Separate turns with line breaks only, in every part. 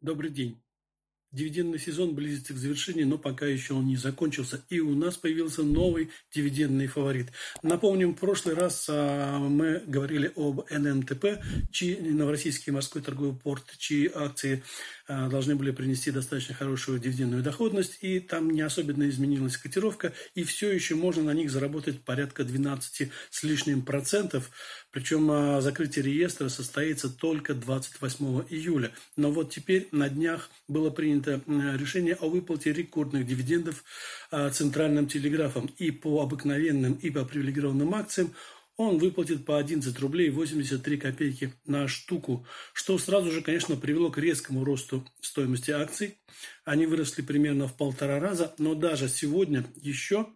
Добрый день. Дивидендный сезон близится к завершению, но пока еще он не закончился. И у нас появился новый дивидендный фаворит. Напомним, в прошлый раз а, мы говорили об ННТП, чьи, Новороссийский морской торговый порт, чьи акции а, должны были принести достаточно хорошую дивидендную доходность. И там не особенно изменилась котировка. И все еще можно на них заработать порядка 12 с лишним процентов. Причем а, закрытие реестра состоится только 28 июля. Но вот теперь на днях было принято принято решение о выплате рекордных дивидендов а, центральным телеграфом. И по обыкновенным, и по привилегированным акциям он выплатит по 11 рублей 83 копейки на штуку, что сразу же, конечно, привело к резкому росту стоимости акций. Они выросли примерно в полтора раза, но даже сегодня еще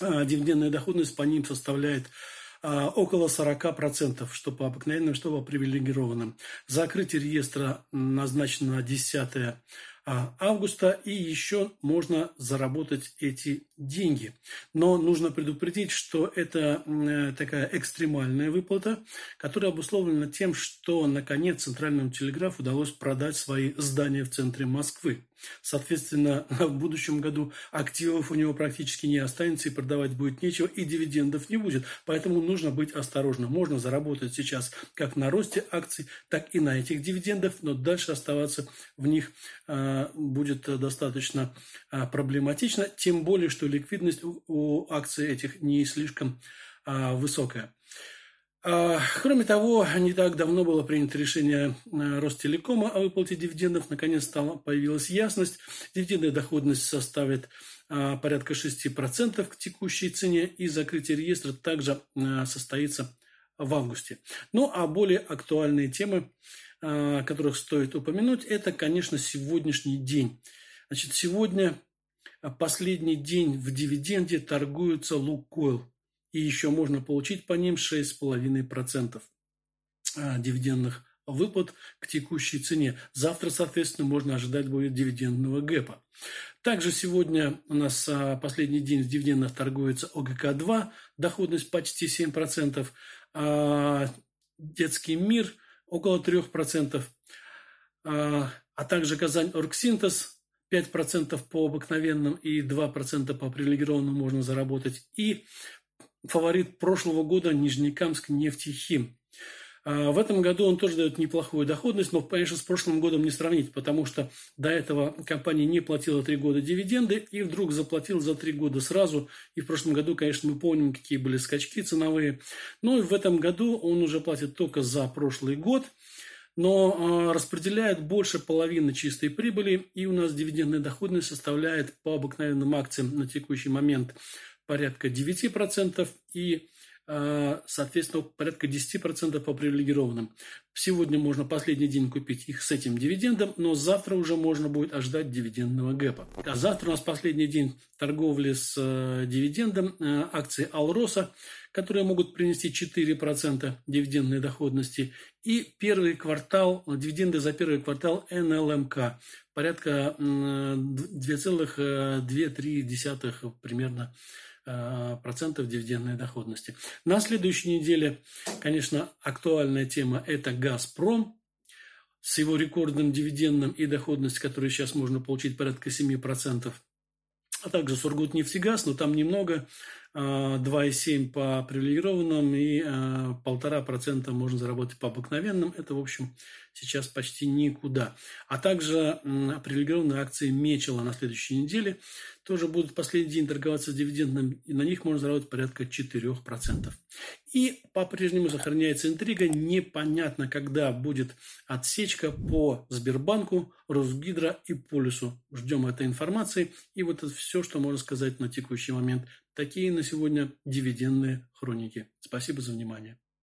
а, дивидендная доходность по ним составляет а, около 40%, что по обыкновенным, что по привилегированным. Закрытие реестра назначено на 10 а, августа, и еще можно заработать эти деньги. Но нужно предупредить, что это э, такая экстремальная выплата, которая обусловлена тем, что наконец Центральному телеграфу удалось продать свои здания в центре Москвы. Соответственно, в будущем году активов у него практически не останется, и продавать будет нечего, и дивидендов не будет. Поэтому нужно быть осторожным. Можно заработать сейчас как на росте акций, так и на этих дивидендах, но дальше оставаться в них а, будет достаточно а, проблематично, тем более, что ликвидность у акций этих не слишком а, высокая. Кроме того, не так давно было принято решение э, Ростелекома о выплате дивидендов. Наконец стала, появилась ясность. Дивидендная доходность составит порядка 6% к текущей цене, и закрытие реестра также состоится в августе. Ну, а более актуальные темы, которых стоит упомянуть, это, конечно, сегодняшний день. Значит, сегодня последний день в дивиденде торгуется Лукойл и еще можно получить по ним 6,5% а, дивидендных выплат к текущей цене. Завтра, соответственно, можно ожидать будет дивидендного гэпа. Также сегодня у нас а, последний день в дивидендах торгуется ОГК-2, доходность почти 7%, а детский мир около 3%, а, а также Казань Оргсинтез 5% по обыкновенным и 2% по привилегированным можно заработать. И фаворит прошлого года Нижнекамск нефтехим. А, в этом году он тоже дает неплохую доходность, но, конечно, с прошлым годом не сравнить, потому что до этого компания не платила три года дивиденды и вдруг заплатил за три года сразу. И в прошлом году, конечно, мы помним, какие были скачки ценовые. Но и в этом году он уже платит только за прошлый год, но а, распределяет больше половины чистой прибыли, и у нас дивидендная доходность составляет по обыкновенным акциям на текущий момент – порядка 9% и, соответственно, порядка 10% по привилегированным. Сегодня можно последний день купить их с этим дивидендом, но завтра уже можно будет ожидать дивидендного гэпа. А завтра у нас последний день торговли с э, дивидендом э, акции Алроса, которые могут принести 4% дивидендной доходности. И первый квартал, дивиденды за первый квартал НЛМК порядка 2,2-3 примерно Э, процентов дивидендной доходности. На следующей неделе, конечно, актуальная тема – это «Газпром», с его рекордным дивидендом и доходностью, которую сейчас можно получить порядка 7%, а также Сургутнефтегаз, но там немного, 2,7 по привилегированным и 1,5% э, можно заработать по обыкновенным. Это, в общем, сейчас почти никуда. А также привилегированные акции Мечела на следующей неделе тоже будут последний день торговаться с дивидендом, и на них можно заработать порядка 4%. И по-прежнему сохраняется интрига, непонятно, когда будет отсечка по Сбербанку, Росгидро и Полюсу. Ждем этой информации. И вот это все, что можно сказать на текущий момент. Такие на сегодня дивидендные хроники. Спасибо за внимание.